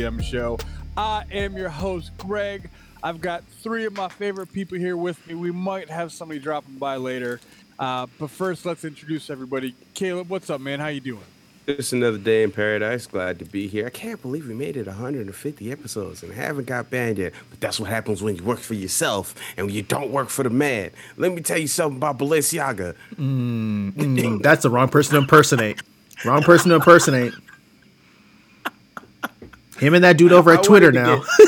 150th episode of the TDM Show. I am your host, Greg. I've got three of my favorite people here with me. We might have somebody dropping by later, uh, but first, let's introduce everybody. Caleb, what's up, man? How you doing? Just another day in paradise. Glad to be here. I can't believe we made it 150 episodes and haven't got banned yet. But that's what happens when you work for yourself and when you don't work for the man. Let me tell you something about Balenciaga. Mm, mm, that's the wrong person to impersonate. Wrong person to impersonate. Him and that dude over at Twitter now. Get,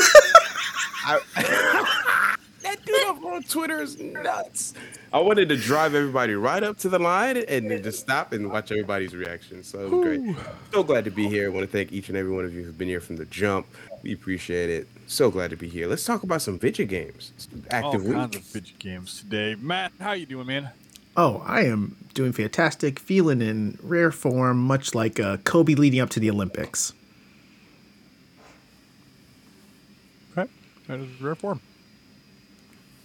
I, that dude over on Twitter is nuts. I wanted to drive everybody right up to the line and then just stop and watch everybody's reaction. So it was great. So glad to be here. I want to thank each and every one of you who've been here from the jump. We appreciate it. So glad to be here. Let's talk about some video games. Active All kinds of video games today. Matt, how you doing, man? Oh, I am doing fantastic. Feeling in rare form, much like uh, Kobe leading up to the Olympics. Okay, that is rare form.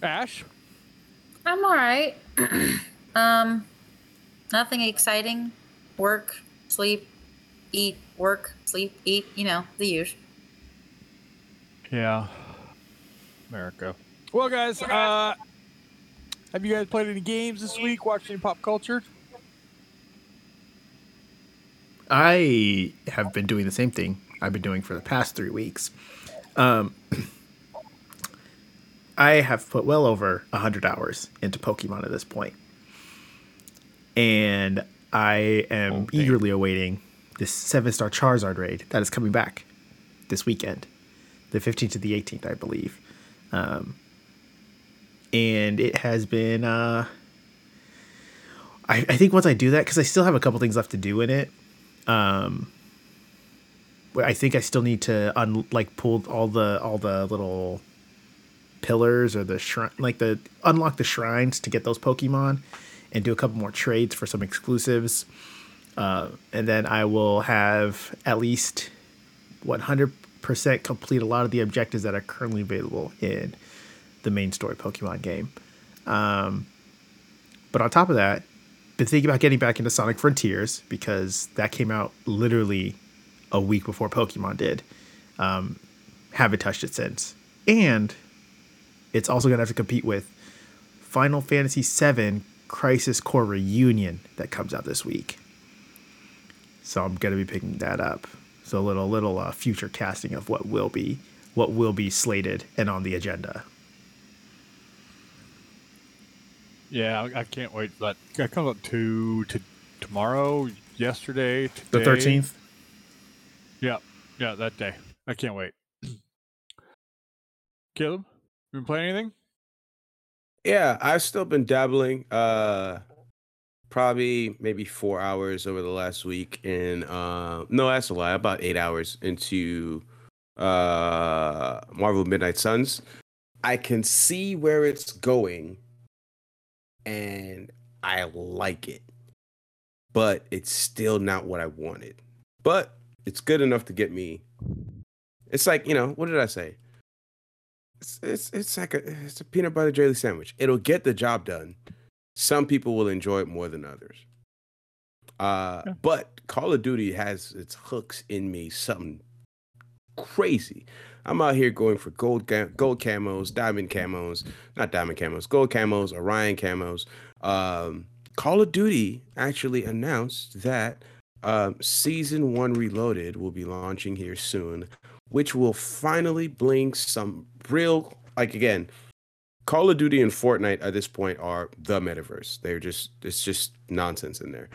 Ash. I'm all right. um, nothing exciting. Work, sleep, eat, work, sleep, eat. You know the usual. Yeah. America. Well, guys, uh, have you guys played any games this week? Watched any pop culture? I have been doing the same thing I've been doing for the past three weeks. Um, I have put well over 100 hours into Pokemon at this point. And I am oh, eagerly awaiting this seven star Charizard raid that is coming back this weekend, the 15th to the 18th, I believe. Um, and it has been, uh, I, I think once I do that, because I still have a couple things left to do in it. Um, I think I still need to un like pull all the all the little pillars or the shrine, like the unlock the shrines to get those Pokemon, and do a couple more trades for some exclusives. Uh, and then I will have at least 100% complete a lot of the objectives that are currently available in the main story Pokemon game. Um, but on top of that, been thinking about getting back into Sonic Frontiers because that came out literally a week before Pokemon did. Um, haven't touched it since. And it's also going to have to compete with Final Fantasy VII Crisis Core Reunion that comes out this week. So I'm going to be picking that up. So a little little uh, future casting of what will be what will be slated and on the agenda. Yeah, I, I can't wait for that. That comes out to to tomorrow, yesterday, today. the thirteenth. Yeah, yeah, that day. I can't wait. Caleb. You been playing anything? Yeah, I've still been dabbling. Uh probably maybe four hours over the last week in uh no that's a lie about eight hours into uh marvel midnight suns i can see where it's going and i like it but it's still not what i wanted but it's good enough to get me it's like you know what did i say it's it's it's like a it's a peanut butter jelly sandwich. It'll get the job done. Some people will enjoy it more than others. Uh, yeah. but Call of Duty has its hooks in me something crazy. I'm out here going for gold gold camos, diamond camos, not diamond camos, gold camos, Orion camos. Um, Call of Duty actually announced that uh, season one reloaded will be launching here soon which will finally bring some real like again call of duty and fortnite at this point are the metaverse. They're just it's just nonsense in there.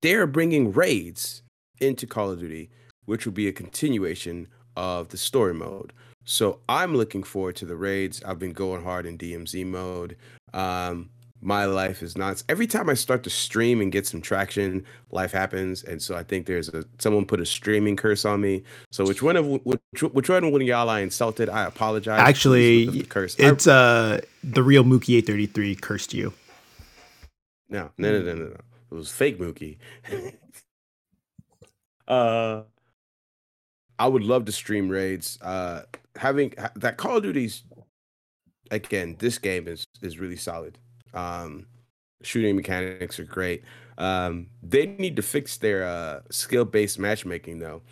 They're bringing raids into call of duty which will be a continuation of the story mode. So i'm looking forward to the raids. I've been going hard in dmz mode. Um, my life is nuts. Every time I start to stream and get some traction, life happens, and so I think there's a someone put a streaming curse on me. So which one of which, which one of y'all I insulted? I apologize. Actually, curse. It's I, uh the real Mookie eight thirty three cursed you. No, no, no, no, no, no. It was fake Mookie. uh, I would love to stream raids. Uh, having that Call of Duty's again, this game is is really solid. Um, shooting mechanics are great. Um, they need to fix their uh, skill based matchmaking though,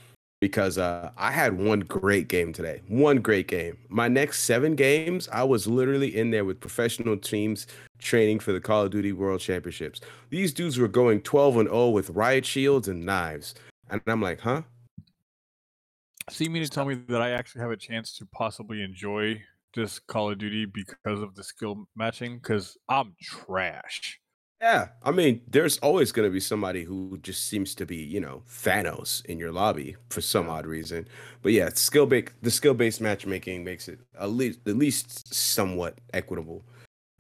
because uh, I had one great game today. One great game. My next seven games, I was literally in there with professional teams training for the Call of Duty World Championships. These dudes were going 12 and 0 with riot shields and knives. And I'm like, huh? So you mean to tell me that I actually have a chance to possibly enjoy this Call of Duty because of the skill matching? Because I'm trash. Yeah, I mean, there's always going to be somebody who just seems to be, you know, Thanos in your lobby for some Yeah. odd reason. But yeah, skill based the skill based matchmaking makes it at least at least somewhat equitable.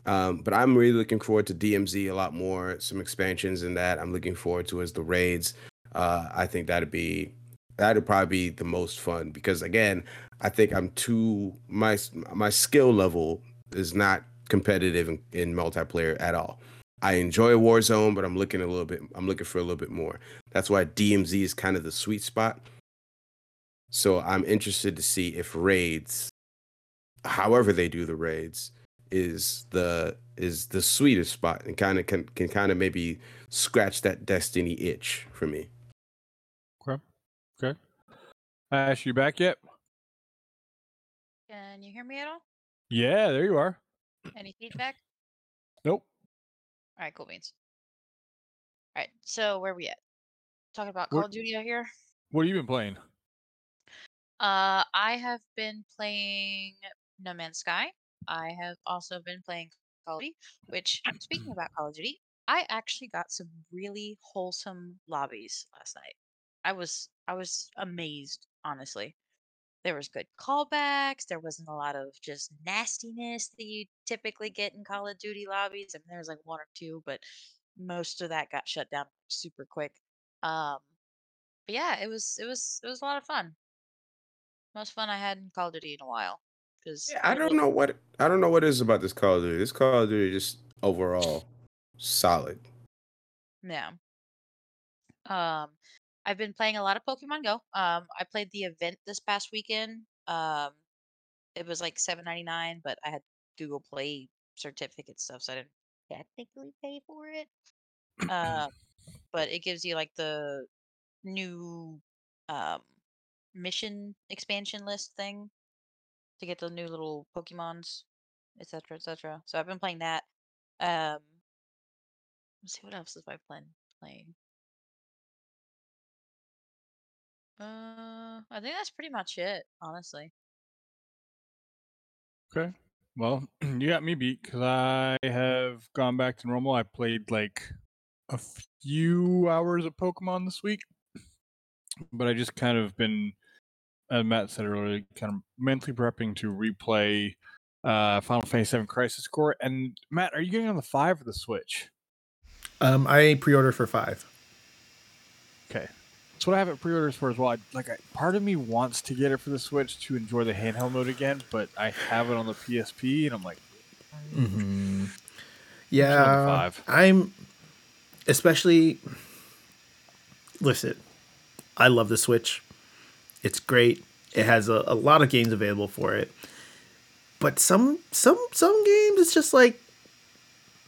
Um, but I'm really looking forward to DMZ a lot more. Some expansions in that I'm looking forward to as the raids. Uh, I think that'd be that'd probably be the most fun because again, I think I'm too my my skill level is not competitive in, in multiplayer at all. I enjoy Warzone, but I'm looking a little bit. I'm looking for a little bit more. That's why DMZ is kind of the sweet spot. So I'm interested to see if raids, however they do the raids, is the is the sweetest spot and kind of can can kind of maybe scratch that destiny itch for me. Okay. Okay. Ash, you back yet? Can you hear me at all? Yeah, there you are. Any feedback? Nope. All right, cool beans. All right, so where we at? Talking about Call of Duty out here. What have you been playing? Uh, I have been playing No Man's Sky. I have also been playing Call of Duty. Which, speaking about Call of Duty, I actually got some really wholesome lobbies last night. I was I was amazed, honestly. There was good callbacks. There wasn't a lot of just nastiness that you typically get in Call of Duty lobbies. I mean, there was like one or two, but most of that got shut down super quick. Um, but yeah, it was it was it was a lot of fun. Most fun I had in Call of Duty in a while. Because Yeah, I don't know what I don't know what it is about this Call of Duty. This Call of Duty is just overall solid. Yeah. Um, I've been playing a lot of Pokemon Go. Um, I played the event this past weekend. Um, it was like seven ninety nine, but I had Google Play certificate stuff, so I didn't technically pay for it. Um, but it gives you like the new um mission expansion list thing to get the new little Pokemons, etc., etc. So I've been playing that. Um, let's see what else have I been playing. Uh, I think that's pretty much it, honestly. Okay. Well, you got me beat because I have gone back to normal. I played like a few hours of Pokemon this week, but I just kind of been, as Matt said earlier, kind of mentally prepping to replay uh, Final Fantasy VII Crisis Core. And Matt, are you getting on the five or the Switch? Um, I pre-order for five. That's what I have it pre-orders for as well. I, like, I, part of me wants to get it for the Switch to enjoy the handheld mode again, but I have it on the PSP, and I'm like, Mm-hmm. Yeah, five. I'm especially. Listen, I love the Switch. It's great. It has a, a lot of games available for it, but some some some games it's just like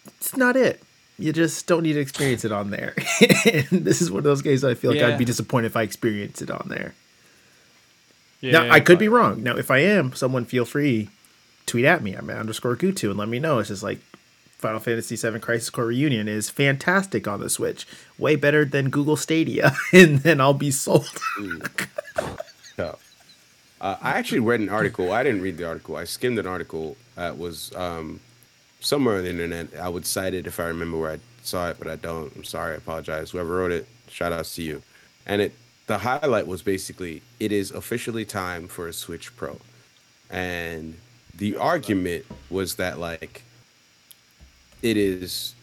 it's not it. You just don't need to experience it on there. and this is one of those games I feel like Yeah. I'd be disappointed if I experienced it on there. yeah. now I could but- be wrong. Now if I am, someone feel free tweet at me. I'm at underscore Gutu and let me know. It's just like Final Fantasy VII Crisis Core Reunion is fantastic on the Switch, way better than Google Stadia, and then I'll be sold. Uh, I actually read an article. I didn't read the article. I skimmed an article that was um, somewhere on the internet. I would cite it if I remember where I saw it, but I don't. I'm sorry. I apologize. Whoever wrote it, shout outs to you. And it, the highlight was basically, it is officially time for a Switch Pro, and the argument was that like, it is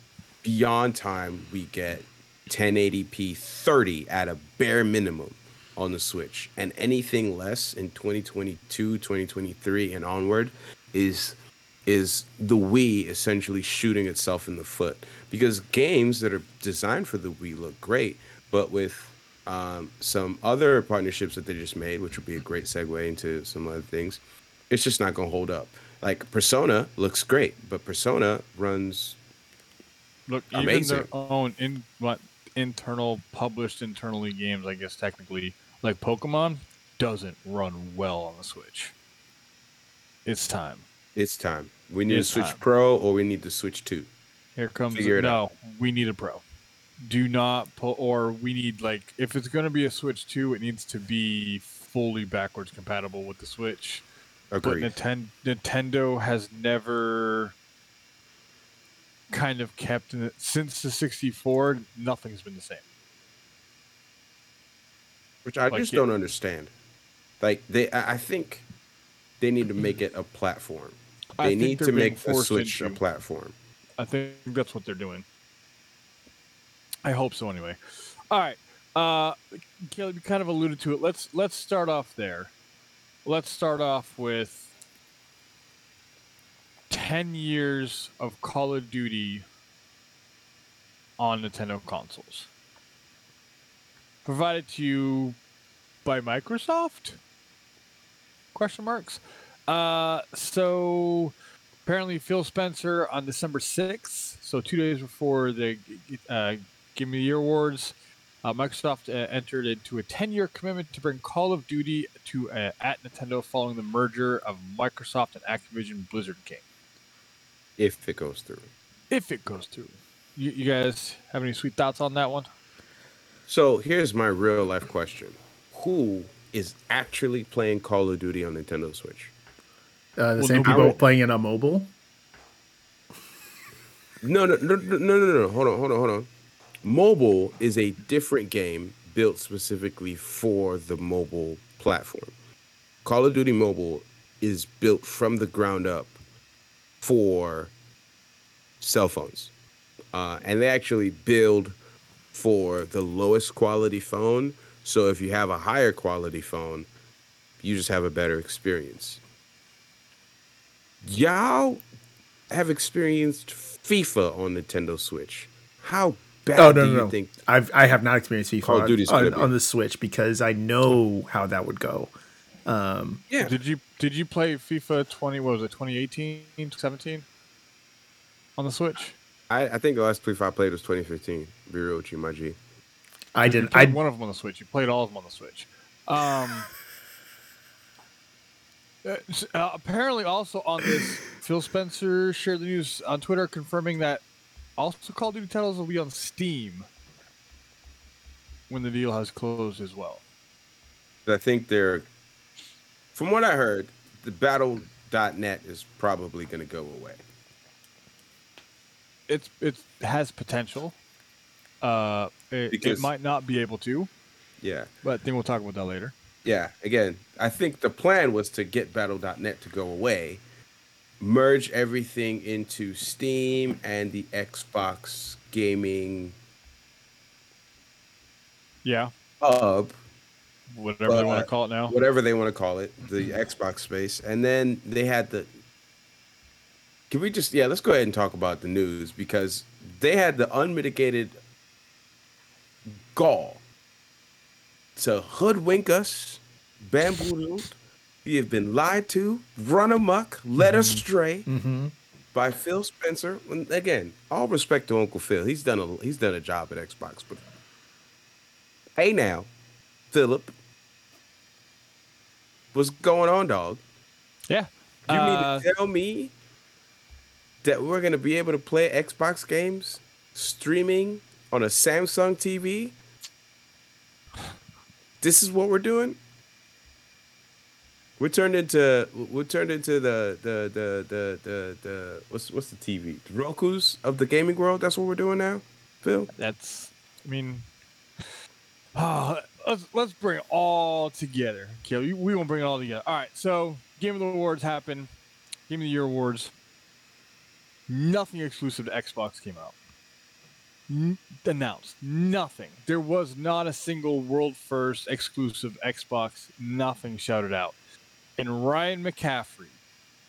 beyond time we get 1080p 30 at a bare minimum on the Switch. And anything less in 2022, 2023 and onward is is the Wii essentially shooting itself in the foot because games that are designed for the Wii look great, but with um, some other partnerships that they just made, which would be a great segue into some other things, it's just not going to hold up. Like Persona looks great, but Persona runs Look, even Amazing. their own in what internal published internally games, I guess technically, like Pokemon, doesn't run well on the Switch. It's time. It's time. We need It's to Switch time. Pro or we need to Switch 2. Here comes Figure it no. We need a Pro. Do not pull, or we need like if it's going to be a Switch two, it needs to be fully backwards compatible with the Switch. Agreed. But Ninten- Nintendo has never kind of kept in it since the 64. Nothing's been the same. Which I Like just don't understand. Like they, I think they need to make it a platform. They need to make a Switch a platform. I think that's what they're doing. I hope so. Anyway, all right. Uh, Caleb, you kind of alluded to it. Let's let's start off there. Let's start off with ten years of Call of Duty on Nintendo consoles, provided to you by Microsoft? Question marks. Uh, so apparently Phil Spencer on December 6th, so two days before the uh, Game of the Year Awards, uh, Microsoft uh, entered into a 10-year commitment to bring Call of Duty to uh, at Nintendo following the merger of Microsoft and Activision Blizzard King. If it goes through. If it goes through, you, you guys have any sweet thoughts on that one? So here's my real life question: Who is actually playing Call of Duty on Nintendo Switch? Uh, the Well, same nobody- people would- playing it on mobile. No, no, no, no, no, no, no. Hold on, hold on, hold on. Mobile is a different game built specifically for the mobile platform. Call of Duty Mobile is built from the ground up for cell phones. Uh, and they actually build for the lowest quality phone. So if you have a higher quality phone, you just have a better experience. Y'all have experienced FIFA on Nintendo Switch. How bad Oh no, do no, you no! think? I've I have not experienced FIFA Call of on- Duty's on, gonna on the Switch because I know how that would go. Yeah, Did you did you play FIFA 20? What was it? 2018, 17 on the Switch? I, I think the last FIFA I played was 2015. Be real with you, my G. I didn't. played I one of them on the Switch. You played all of them on the Switch. Um, uh, uh, apparently, also on this, Phil Spencer shared the news on Twitter confirming that also Call of Duty titles will be on Steam when the deal has closed as well. I think they're, from what I heard, the Battle.net is probably going to go away. It's it has potential. Uh, it, it might not be able to, Yeah, but then we'll talk about that later. Yeah. Again, I think the plan was to get Battle.net to go away, merge everything into Steam and the Xbox gaming Yeah, hub, whatever they want to uh, call it now. whatever they want to call it, the Xbox space, and then they had the. Can we just yeah? Let's go ahead and talk about the news because they had the unmitigated gall to hoodwink us, bamboozled. We have been lied to, run amok, led astray Mhm. by Phil Spencer. And again, all respect to Uncle Phil. He's done a he's done a job at Xbox, but hey now, Philip, what's going on, dog? Yeah. You Uh, mean to tell me that we're gonna be able to play Xbox games streaming on a Samsung TV? This is what we're doing. We're turned into we're turned into the the the the the, the what's what's the TV? The Roku's of the gaming world. That's what we're doing now, Phil. That's, I mean, oh, let's let's bring it all together. Okay, we, we won't bring it all together. All right, so Game of the Awards happened. Game of the Year awards. Nothing exclusive to Xbox came out. N- announced nothing. There was not a single world first exclusive Xbox. Nothing shouted out. And Ryan McCaffrey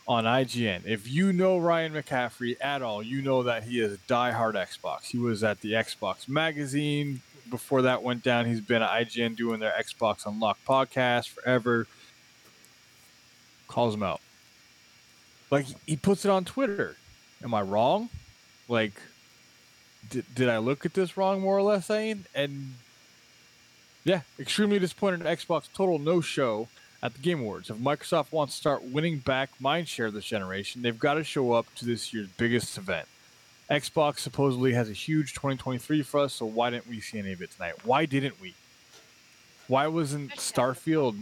on IGN. If you know Ryan McCaffrey at all, you know that he is diehard Xbox. He was at the Xbox magazine before that went down. He's been at IGN doing their Xbox Unlocked podcast forever. Calls him out. Like he puts it on Twitter. Am I wrong? Like did, did I look at this wrong, more or less, Zane? And yeah, extremely disappointed in Xbox total no show at the Game Awards. If Microsoft wants to start winning back mindshare this generation, they've got to show up to this year's biggest event. Xbox supposedly has a huge 2023 for us, so why didn't we see any of it tonight? Why didn't we? Why wasn't Starfield?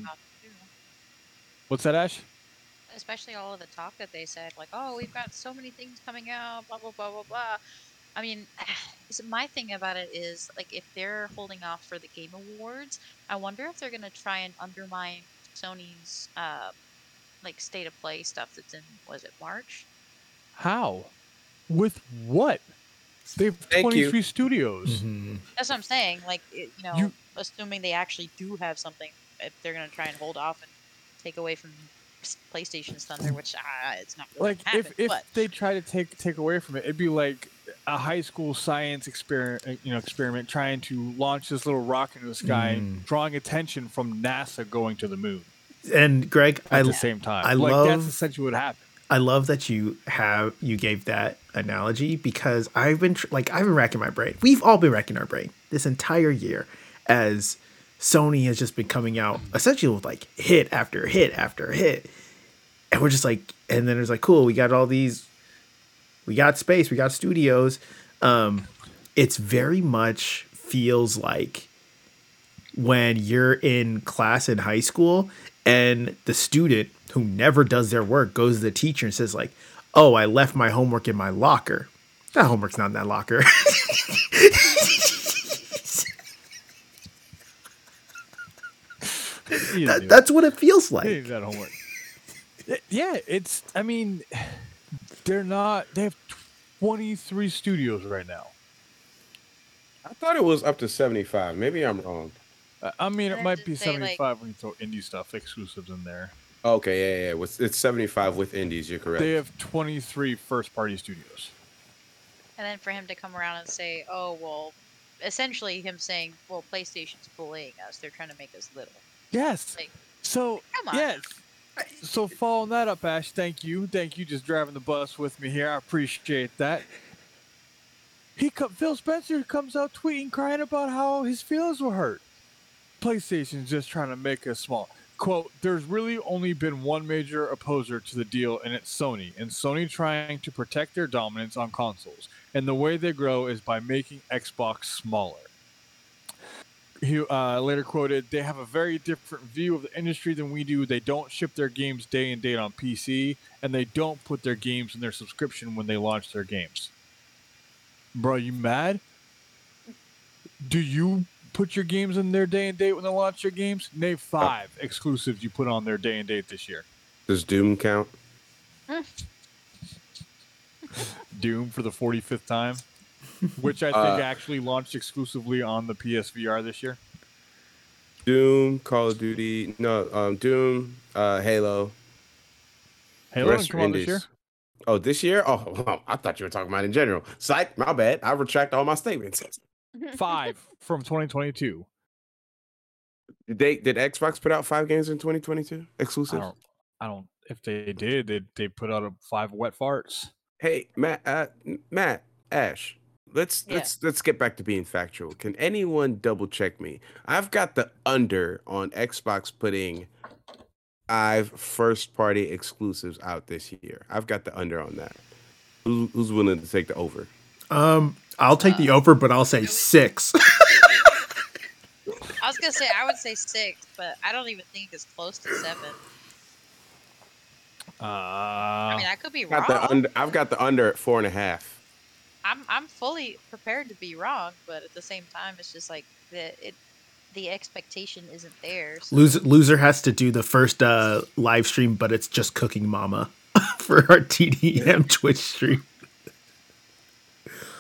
What's that, Ash? Especially all of the talk that they said, like, "Oh, we've got so many things coming out," blah blah blah blah blah. I mean, so my thing about it is like if they're holding off for the Game Awards, I wonder if they're gonna try and undermine Sony's uh, like state of play stuff that's in was it March? How? With what? They have Thank you. 23 studios. Mhm. That's what I'm saying. Like, it, you know, You- assuming they actually do have something, if they're gonna try and hold off and take away from PlayStation's thunder, which uh, it's not really Like gonna if happen, if but they try to take take away from it, it'd be like a high school science experiment, you know, experiment trying to launch this little rock into the sky, Mm. drawing attention from NASA going to the moon And Greg, at I the same time. I like love- that's essentially what happened. I love that you have you gave that analogy because I've been tr- like I've been racking my brain. We've all been racking our brain this entire year as Sony has just been coming out essentially with like hit after hit after hit, and we're just like, and then it's like, cool, we got all these, we got space, we got studios. Um, it's very much feels like when you're in class in high school and the student who never does their work goes to the teacher and says like oh i left my homework in my locker that homework's not in that locker You didn't do that, that's what it feels like that homework. Yeah, it's. I mean, they're not. They have 23 studios right now. I thought it was up to 75. Maybe I'm wrong. I- I mean, it might be say, like- 75 when you throw indie stuff exclusives in there. Okay, yeah, yeah. yeah. It's- It's 75 with indies. You're correct. They have 23 first party studios. and then for him to come around and say, "Oh, well," essentially him saying, "Well, PlayStation's bullying us. They're trying to make us little." Yes. Like, So come on. yes. So following that up, Ash, thank you, thank you, just driving the bus with me here. I appreciate that. He co- Phil Spencer comes out tweeting, crying about how his feelings were hurt. PlayStation's just trying to make us small. Quote, there's really only been one major opposer to the deal, and it's Sony. And Sony trying to protect their dominance on consoles. And the way they grow is by making Xbox smaller. He uh, later quoted, They have a very different view of the industry than we do. They don't ship their games day and date on PC, and they don't put their games in their subscription when they launch their games. Bro, you mad? Do you put your games in their day and date when they launch your games? Name five exclusives you put on their day and date this year. Does Doom count? Doom for the 45th time, which I think Uh, actually launched exclusively on the PSVR this year. Doom, Call of Duty, no, um, Doom, uh, Halo. Halo rest didn't come out this year. Oh, this year? Oh, I thought you were talking about in general. Psych, my bad. I retract all my statements. Five from 2022. Did they did Xbox put out five games in 2022 I exclusive? don't. I don't. If they did, they they put out a five wet farts. Hey, Matt, uh, Matt, Ash, let's Yeah. let's let's get back to being factual. Can anyone double check me? I've got the under on Xbox putting five first party exclusives out this year. I've got the under on that. Who, who's willing to take the over? um i'll take the over but i'll say six I was gonna say I would say six, but I don't even think it's close to seven. Uh, I mean, I could be Got wrong. the under, I've got the under at four and a half. I'm I'm fully prepared to be wrong, but at the same time, it's just like the it the expectation isn't there. So loser loser has to do the first uh live stream but it's just cooking mama for our tdm twitch stream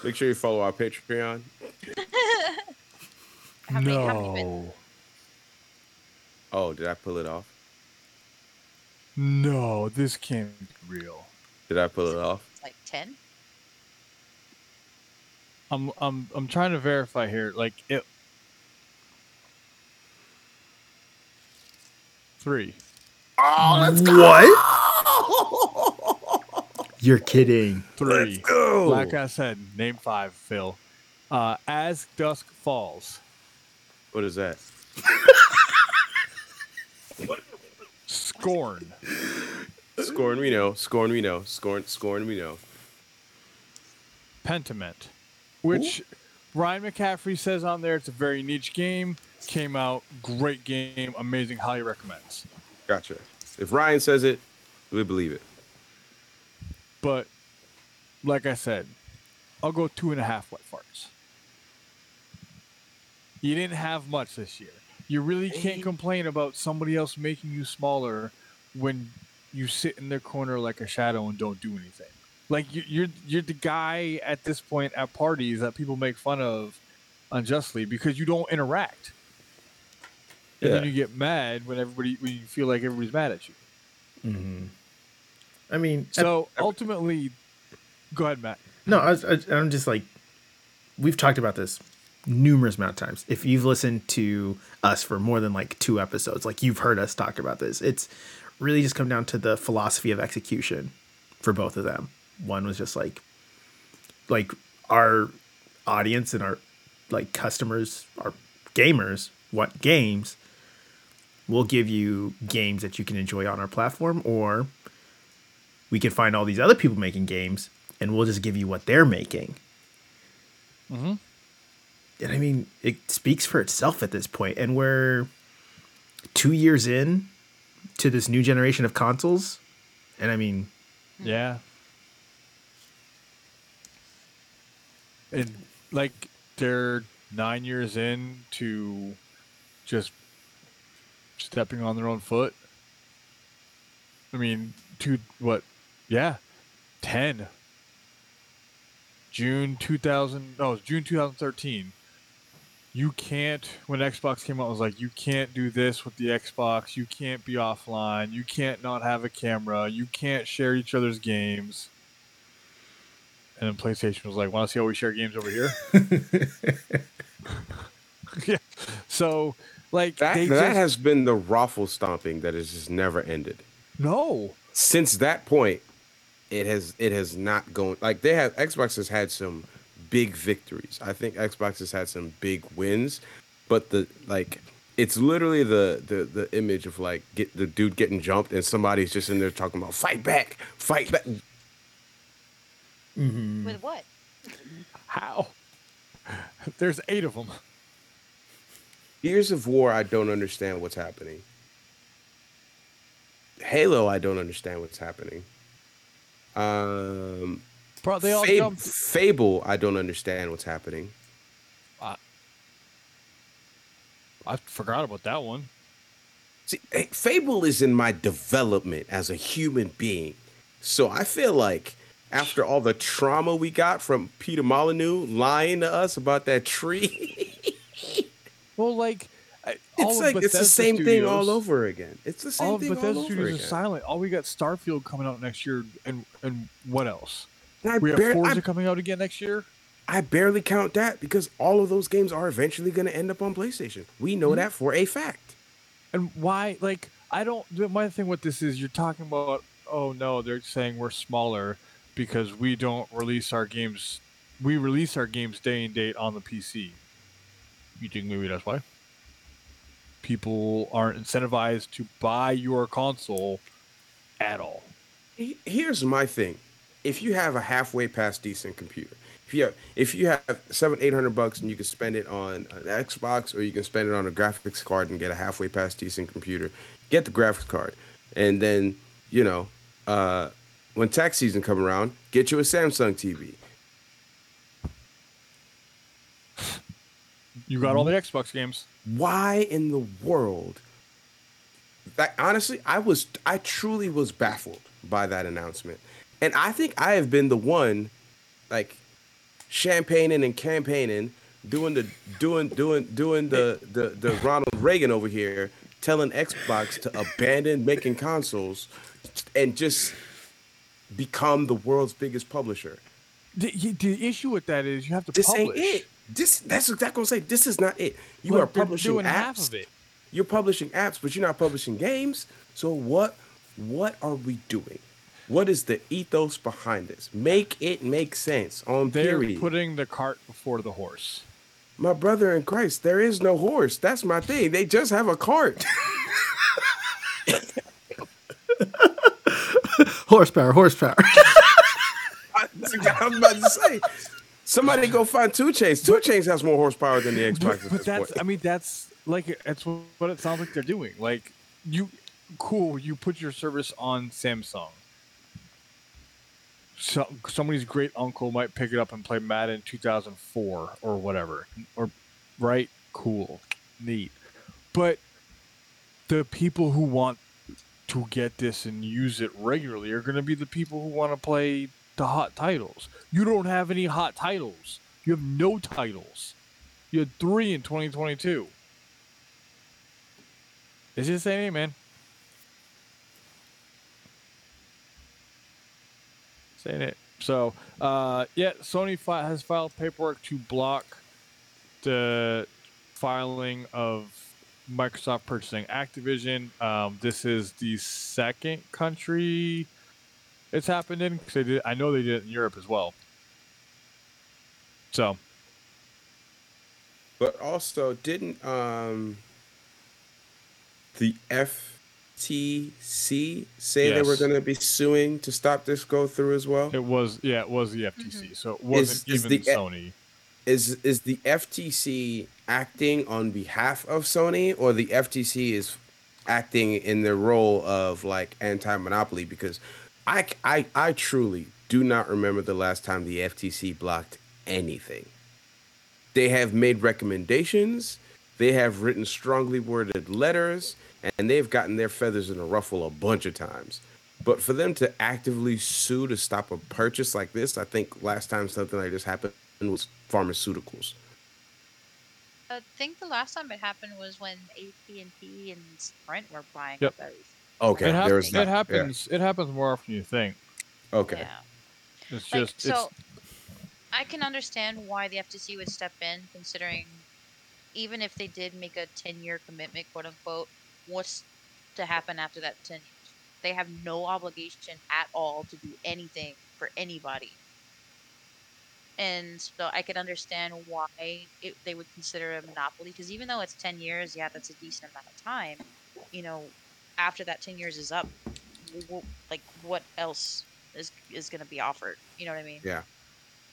Make sure you follow our Patreon. how many, how many no, Oh, did I pull it off? no, this can't be real. Did I pull it off? Like ten? I'm I'm I'm trying to verify here. Like it. Three. Oh, let's what you're kidding Three. let's go. Like I said, name five, Phil. Uh, As Dusk Falls. What is that? Scorn. Scorn we know. Scorn we know. Scorn scorn we know. Pentiment, which Ryan McCaffrey says on there it's a very niche game. Came out, great game, amazing, highly recommends. Gotcha. If Ryan says it, we believe it. But like I said, I'll go two and a half wet farts. You didn't have much this year. You really can't complain about somebody else making you smaller when you sit in their corner like a shadow and don't do anything. Like you- you're you're the guy at this point at parties that people make fun of unjustly because you don't interact. And then you get mad when everybody when you feel like everybody's mad at you. Mm-hmm. I mean, So ultimately, go ahead, Matt. No, I was, I, I'm just like, we've talked about this numerous amount of times. If you've listened to us for more than like two episodes, like you've heard us talk about this. It's really just come down to the philosophy of execution for both of them. One was just like, like our audience and our like customers, our gamers, want games. We'll give you games that you can enjoy on our platform, or we can find all these other people making games and we'll just give you what they're making. Mm-hmm. And I mean, it speaks for itself at this point. And we're two years in to this new generation of consoles. And I mean, Yeah. And like they're nine years in to just stepping on their own foot. I mean, two what? Yeah, ten. June two thousand. No, June two thousand thirteen. You can't. When Xbox came out, it was like you can't do this with the Xbox. You can't be offline. You can't not have a camera. You can't share each other's games. And then PlayStation was like, "Want to see how we share games over here?" yeah. So, like, That that just, has been the raffle stomping that has just never ended. no. Since that point, it has it has not gone like they have Xbox has had some big victories. I think Xbox has had some big wins, but the like it's literally the the the image of like get the dude getting jumped and somebody's just in there talking about fight back, fight back. With what? How? There's eight of them. Gears of War, I don't understand what's happening. Halo, I don't understand what's happening. Um, Bro, they all Fab- jumped. Fable, I don't understand what's happening. I forgot about that one. See, eh, Fable is in my development as a human being, so I feel like after all the trauma we got from Peter Molyneux lying to us about that tree, Well, like, I- it's like it's the same thing all over again. It's the same All thing Bethesda all over studios again. are silent. All we got Starfield coming out next year, and and what else? And I, We have bar- Forza I, coming out again next year. I barely count that because all of those games are eventually going to end up on PlayStation. We know hmm? that for a fact. And why? Like, I don't. My thing with this is you're talking about. Oh no, they're saying we're smaller because we don't release our games. We release our games day and date on the PC. You think maybe that's why? People aren't incentivized to buy your console at all. Here's my thing: if you have a halfway past decent computer, if you have if you have seven eight hundred bucks and you can spend it on an Xbox or you can spend it on a graphics card and get a halfway past decent computer, get the graphics card, and then you know, uh, when tax season come around, get you a Samsung TV. You got all the Xbox games. why in the world that honestly i was i truly was baffled by that announcement and i think i have been the one like champagning and campaigning doing the doing doing doing the the, the ronald reagan over here telling xbox to abandon making consoles and just become the world's biggest publisher The, the issue with that is you have to this publish. ain't it this that's exactly what i'm saying this is not it you Look, are they're publishing doing apps half of it. you're publishing apps, but you're not publishing games. So what what are we doing? What is the ethos behind this? Make it make sense on They're period. putting the cart before the horse. My brother in Christ, there is no horse. That's my thing. They just have a cart. horsepower, horsepower. I was about to say. Somebody go find 2 Chainz. 2 Chainz has more horsepower than the Xbox. But, at but this that's, point. I mean, that's like that's what it sounds like they're doing. Like you, cool. You put your service on Samsung. So somebody's great uncle might pick it up and play Madden 2004 or whatever, or right? Cool, neat. But the people who want to get this and use it regularly are going to be the people who want to play the hot titles. You don't have any hot titles. You have no titles. You had three in 2022. It's just saying, it man. Saying it. So, uh, yeah, Sony fi- has filed paperwork to block the filing of Microsoft purchasing Activision. Um, this is the second country it's happened in. 'cause they did, I know they did it in Europe as well. So, But also, didn't um the FTC say they were going to be suing to stop this go through as well? it was, yeah, it was the FTC. So it wasn't is even the- Sony. Is is the FTC acting on behalf of Sony, or the FTC is acting in the role of like anti-monopoly? Because I I I truly do not remember the last time the FTC blocked anything. They have made recommendations. They have written strongly worded letters, and they've gotten their feathers in a ruffle a bunch of times. But for them to actively sue to stop a purchase like this, I think last time something like this happened was pharmaceuticals. I think the last time it happened was when AT and T and Sprint were buying Yep. those. Okay, it, hap- there was it that. yeah. happens. It happens more often than you think. Okay, Yeah. It's Like, just so, it's I can understand why the FTC would step in, considering even if they did make a 10 year commitment, quote unquote, what's to happen after that 10 years? They have no obligation at all to do anything for anybody. And so I could understand why it, they would consider a monopoly, because even though it's 10 years, yeah, that's a decent amount of time. You know, after that 10 years is up, w- w- like, what else is, is going to be offered? You know what I mean? Yeah.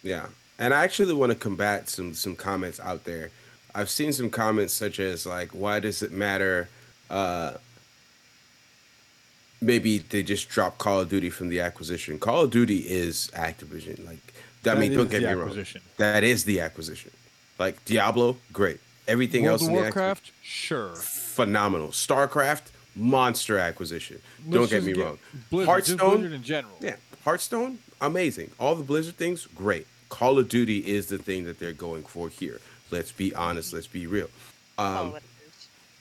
Yeah. And I actually want to combat some some comments out there. I've seen some comments such as like, why does it matter? Uh maybe they just dropped Call of Duty from the acquisition. Call of Duty is Activision. Like I that mean, don't get me wrong. That is the acquisition. Like Diablo, great. Everything World else of in the acqui- Warcraft, sure. phenomenal. StarCraft, monster acquisition. Let's don't get me get wrong. Blizzard, just Hearthstone, Blizzard in general. Yeah, Hearthstone, amazing. All the Blizzard things, great. Call of Duty is the thing that they're going for here. Let's be honest. Let's be real. Call it Um, what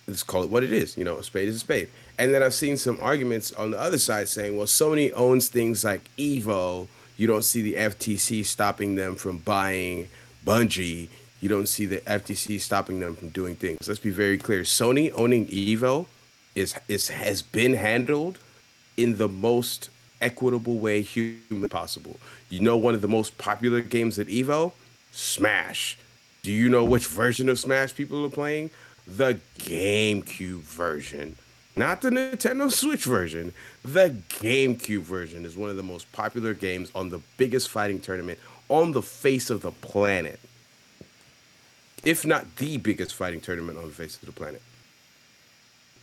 let's call it what it is. You know, a spade is a spade. And then I've seen some arguments on the other side saying, well, Sony owns things like Evo. You don't see the FTC stopping them from buying Bungie. You don't see the FTC stopping them from doing things. Let's be very clear. Sony owning Evo is is has been handled in the most equitable way human possible. You know one of the most popular games at Evo? Smash. Do you know which version of Smash people are playing? The GameCube version. Not the Nintendo Switch version. The GameCube version is one of the most popular games on the biggest fighting tournament on the face of the planet. If not the biggest fighting tournament on the face of the planet.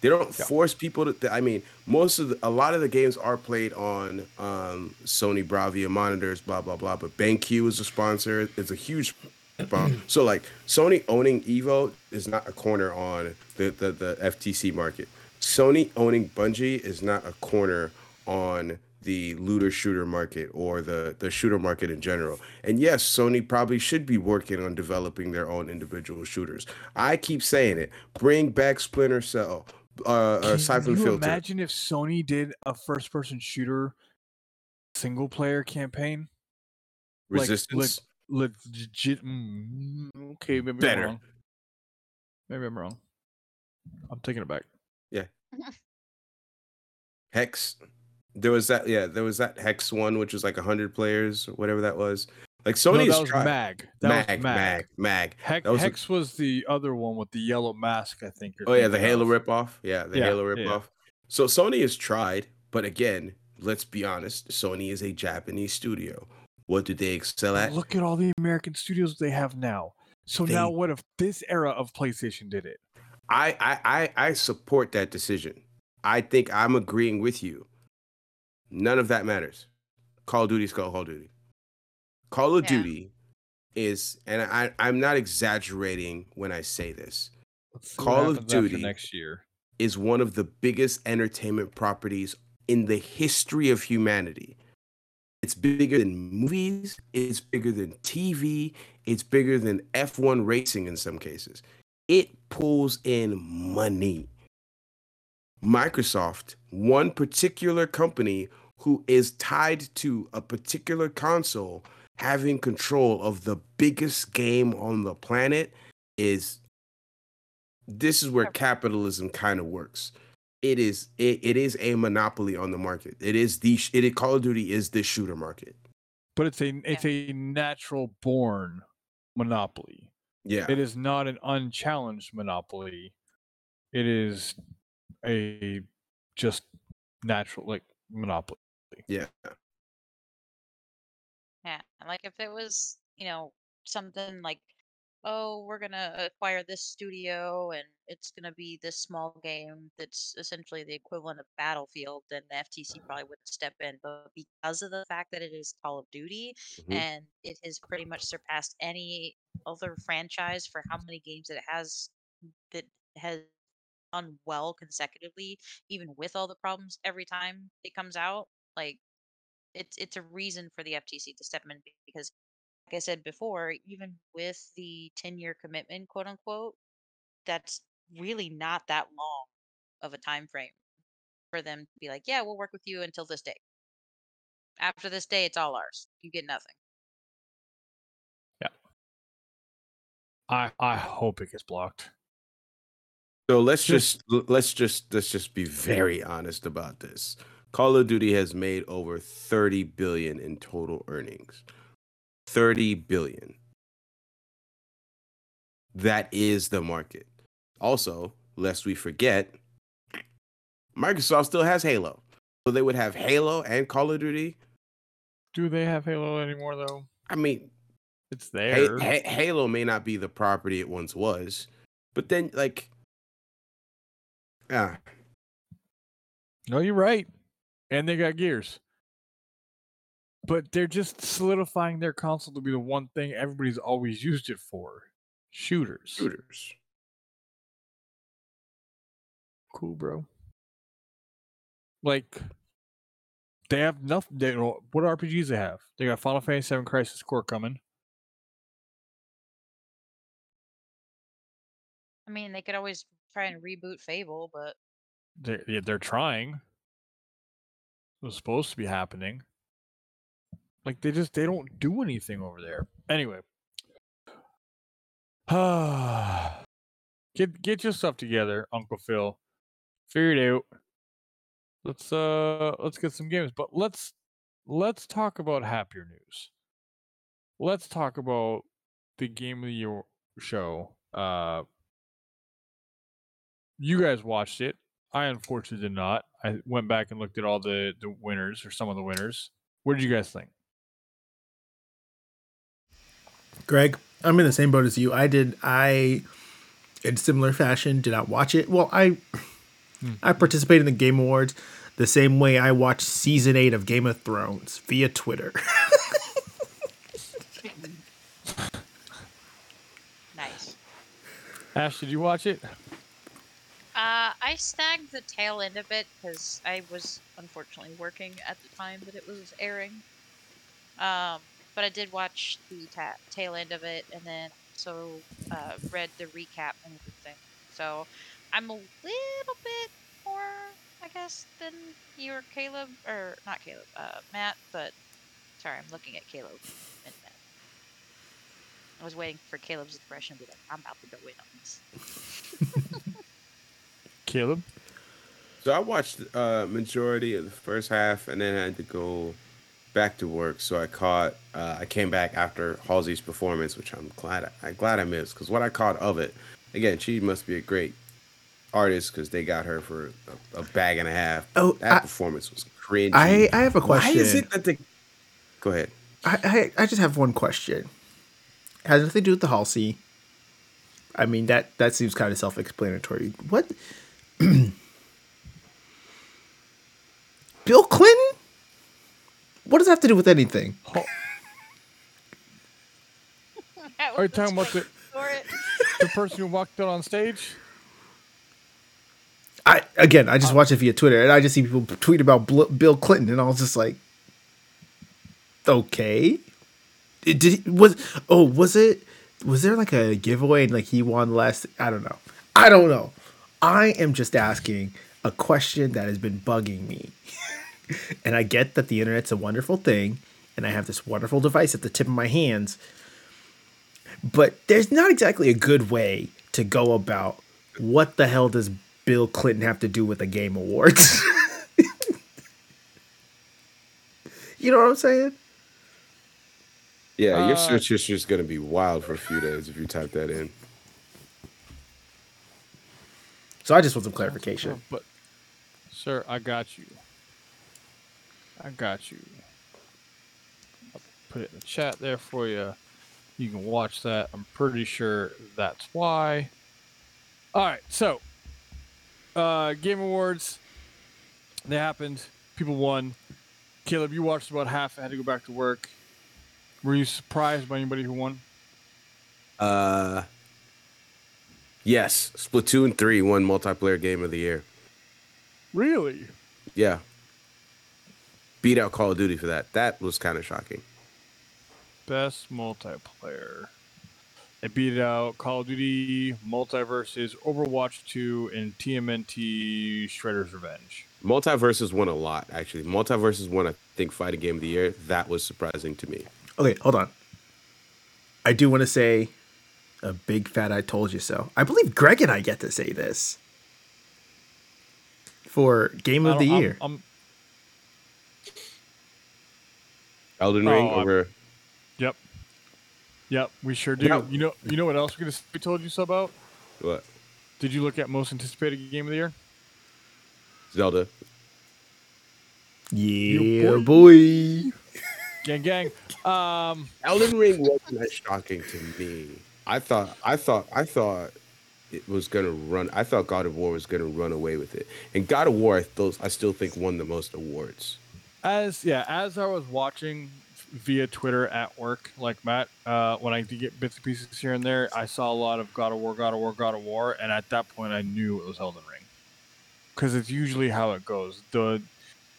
They don't force people to. I mean, most of the, a lot of the games are played on um, Sony Bravia monitors, blah blah blah. But BenQ is a sponsor. It's a huge sponsor. so like Sony owning Evo is not a corner on the, the the FTC market. Sony owning Bungie is not a corner on the looter shooter market or the the shooter market in general. And yes, Sony probably should be working on developing their own individual shooters. I keep saying it. Bring back Splinter Cell, uh, uh Can Syphon you Filter. imagine if Sony did a first-person shooter single-player campaign? Like, Resistance. Like, legit. Mm, okay, maybe Better. I'm wrong. Maybe I'm wrong. I'm taking it back. Mm-hmm. Hex. There was that, yeah. There was that Hex one, which was like hundred players, or whatever that was. Like No, Sony's that was tried- Mag. That Mag, was Mag. Mag, Mag. Hex, That was a- Hex was the other one with the yellow mask, I think. Oh yeah, the Halo of. ripoff. Yeah, the Yeah, Halo yeah. ripoff. So Sony has tried, but again, let's be honest. Sony is a Japanese studio. What do they excel at? Look at all the American studios they have now. So now, what if this era of PlayStation did it? I, I I I support that decision. I think I'm agreeing with you. None of that matters. Call of Duty Duty's Call of Duty. Call of Yeah. Duty is, and I I'm not exaggerating when I say this. Let's see what Call of Duty next year. is one of the biggest entertainment properties in the history of humanity. It's bigger than movies, it's bigger than TV, it's bigger than F1 racing in some cases. It pulls in money. Microsoft, one particular company who is tied to a particular console, having control of the biggest game on the planet is this is where capitalism kind of works. It is it, it is a monopoly on the market. It is the sh- it Call of Duty is the shooter market. But it's a it's a natural born monopoly. Yeah. It is not an unchallenged monopoly. It is a just natural like monopoly. Yeah. Yeah, like if it was, you know, something like, oh, we're gonna acquire this studio and it's gonna be this small game that's essentially the equivalent of Battlefield, then the FTC probably wouldn't step in. But because of the fact that it is Call of Duty Mhm. and it has pretty much surpassed any other franchise for how many games that it has that has done well consecutively, even with all the problems every time it comes out, like it's it's a reason for the FTC to step in because, I said before, even with the ten year commitment, quote unquote, that's really not that long of a time frame for them to be like, yeah, we'll work with you until this day. After this day, it's all ours. You get nothing. Yeah. I I hope it gets blocked. So let's Just- just let's just let's just be very honest about this. Call of Duty has made over 30 billion in total earnings. 30 billion. That is the market. Also, lest we forget, Microsoft still has Halo. So they would have Halo and Call of Duty. Do they have Halo anymore though? I mean, It's Ha- there. Ha- Halo may not be the property it once was, but then like yeah, No, you're right. And they got gears. But they're just solidifying their console to be the one thing everybody's always used it for. Shooters. shooters. Cool, bro. Like they have nothing. They don't, what RPGs they have? They got Final Fantasy VII Crisis Core coming. I mean, they could always try and reboot Fable, but They're yeah, they're trying. It was supposed to be happening. Like they just they don't do anything over there. Anyway. get get your stuff together, Uncle Phil. Figure it out. Let's uh let's get some games. But let's let's talk about happier news. Let's talk about the game of the year show. Uh you guys watched it. I unfortunately did not. I went back and looked at all the the winners or some of the winners. What did you guys think? Greg, I'm in the same boat as you. I did. I, in similar fashion, did not watch it. Well, I, I participated in the Game Awards the same way I watched season eight of Game of Thrones via Twitter. nice. Ash, did you watch it? Uh, I snagged the tail end of it because I was unfortunately working at the time that it was airing. Um, but I did watch the ta- tail end of it and then so uh, read the recap and everything. So I'm a little bit more, I guess, than you or Caleb, or not Caleb, uh, Matt. But sorry, I'm looking at Caleb and Matt. I was waiting for Caleb's expression to be like, "I'm about to go in on this." Caleb? So I watched uh majority of the first half, and then I had to go back to work. So I caught. Uh, I came back after Halsey's performance, which I'm glad. I, am glad I missed because what I caught of it. Again, she must be a great artist because they got her for a, a, bag and a half. Oh, that I, performance was cringy. I I have a question. Why is it that they? Go ahead. I, I I just have one question. It has nothing to do with the Halsey. I mean that that seems kind of self-explanatory. What? Bill Clinton? What does that have to do with anything? Are you talking about the, the person who walked out on stage? I again, I just watch it via Twitter, and I just see people tweet about Bill Clinton, and I was just like, okay, it did was oh was it was there like a giveaway and like he won last? I don't know. I don't know. I am just asking a question that has been bugging me. and I get that the internet's a wonderful thing, and I have this wonderful device at the tip of my hands. But there's not exactly a good way to go about what the hell does Bill Clinton have to do with the Game Awards? you know what I'm saying? Yeah, your uh, search history is going to be wild for a few days if you type that in. So I just want some clarification. But, sir, I got you. I got you. I'll put it in the chat there for you. You can watch that. I'm pretty sure that's why. All right, so uh, Game Awards. They happened. People won. Caleb, you watched about half. I had to go back to work. Were you surprised by anybody who won? Uh, yes. Splatoon three won multiplayer game of the year. Really? Yeah. Beat out Call of Duty for that. That was kind of shocking. Best multiplayer. It beat out Call of Duty, MultiVersus, Overwatch 2, and TMNT Shredder's Revenge. MultiVersus won a lot, actually. MultiVersus won, I think, Fighting Game of the Year. That was surprising to me. Okay, hold on. I do want to say a big fat I told you so. I believe Greg and I get to say this for Game of the Year. I'm, I'm... Elden Ring oh, over. Yep. Yep, we sure do. Now, you know, you know what else we, we told you so about? What? Did you look at most anticipated game of the year? Zelda. Yeah, boy. boy. gang, gang. Um, Elden Ring wasn't that shocking to me. I thought, I thought, I thought it was gonna run. I thought God of War was gonna run away with it, and God of War, I, those, I still think won the most awards. As yeah, as I was watching via Twitter at work, like Matt, uh, when I did get bits and pieces here and there, I saw a lot of God of War, God of War, God of War, and at that point, I knew it was Elden Ring, because it's usually how it goes. the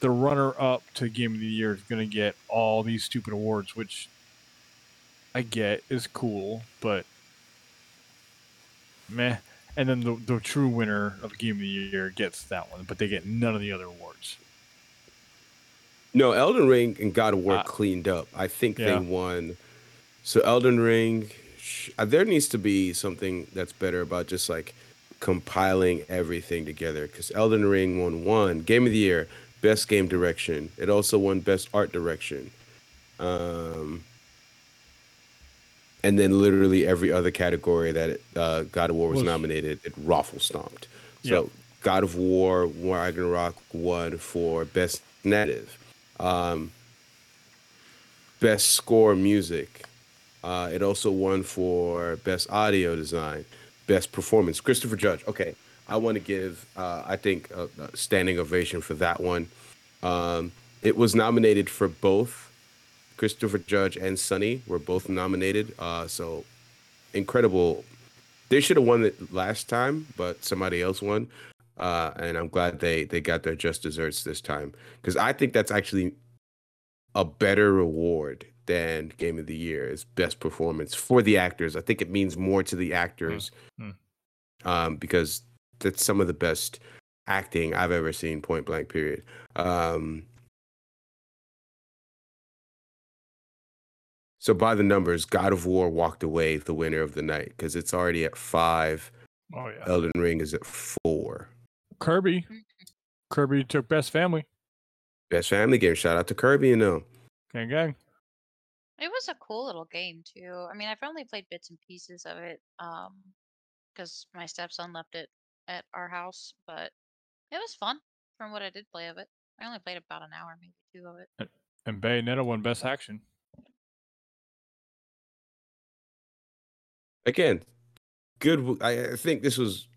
The runner up to Game of the Year is going to get all these stupid awards, which I get is cool, but meh. And then the the true winner of Game of the Year gets that one, but they get none of the other awards. No, Elden Ring and God of War uh, cleaned up. I think yeah. they won. So Elden Ring, uh, there needs to be something that's better about just like compiling everything together. Because Elden Ring won one game of the year, best game direction. It also won best art direction. Um, and then literally every other category that it, uh, God of War was nominated, it raffle stomped. So yep. God of War Ragnarok won for best narrative um, best score music. Uh, it also won for best audio design, best performance. Christopher Judge. Okay, I want to give uh, I think a, a, standing ovation for that one. Um, it was nominated for both. Christopher Judge and Sunny were both nominated. Uh, so incredible. They should have won it last time, but somebody else won. Uh, and I'm glad they they got their just desserts this time because I think that's actually a better reward than Game of the Year is best performance for the actors. I think it means more to the hmm, actors mm-hmm. um, because that's some of the best acting I've ever seen. Point blank. Period. Um, so by the numbers, God of War walked away the winner of the night because it's already at five. Oh yeah. Elden Ring is at four. Kirby. Kirby took best family. Best family game. Shout out to Kirby, you know. Gang gang. It was a cool little game too. I mean, I've only played bits and pieces of it, um, because my stepson left it at our house, but it was fun from what I did play of it. I only played about an hour, maybe two of it. And Bayonetta won best action. Again, good. I think this was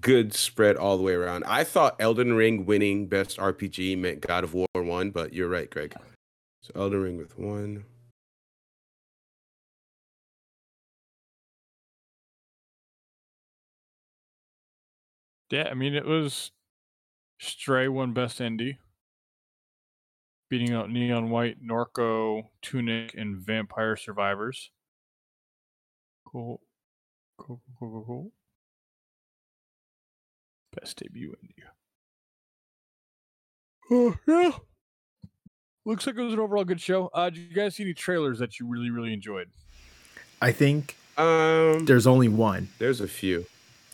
good spread all the way around. I thought Elden Ring winning best RPG meant God of War one, but you're right, Greg. So Elden Ring with one. Yeah, I mean it was Stray won best indie. Beating out Neon White, Norco, Tunic, and Vampire Survivors. Cool, cool, cool, cool, cool. Best debut indie. Oh, yeah. Looks like it was an overall good show. Uh, did you guys see any trailers that you really, really enjoyed? I think Um, there's only one. there's a few.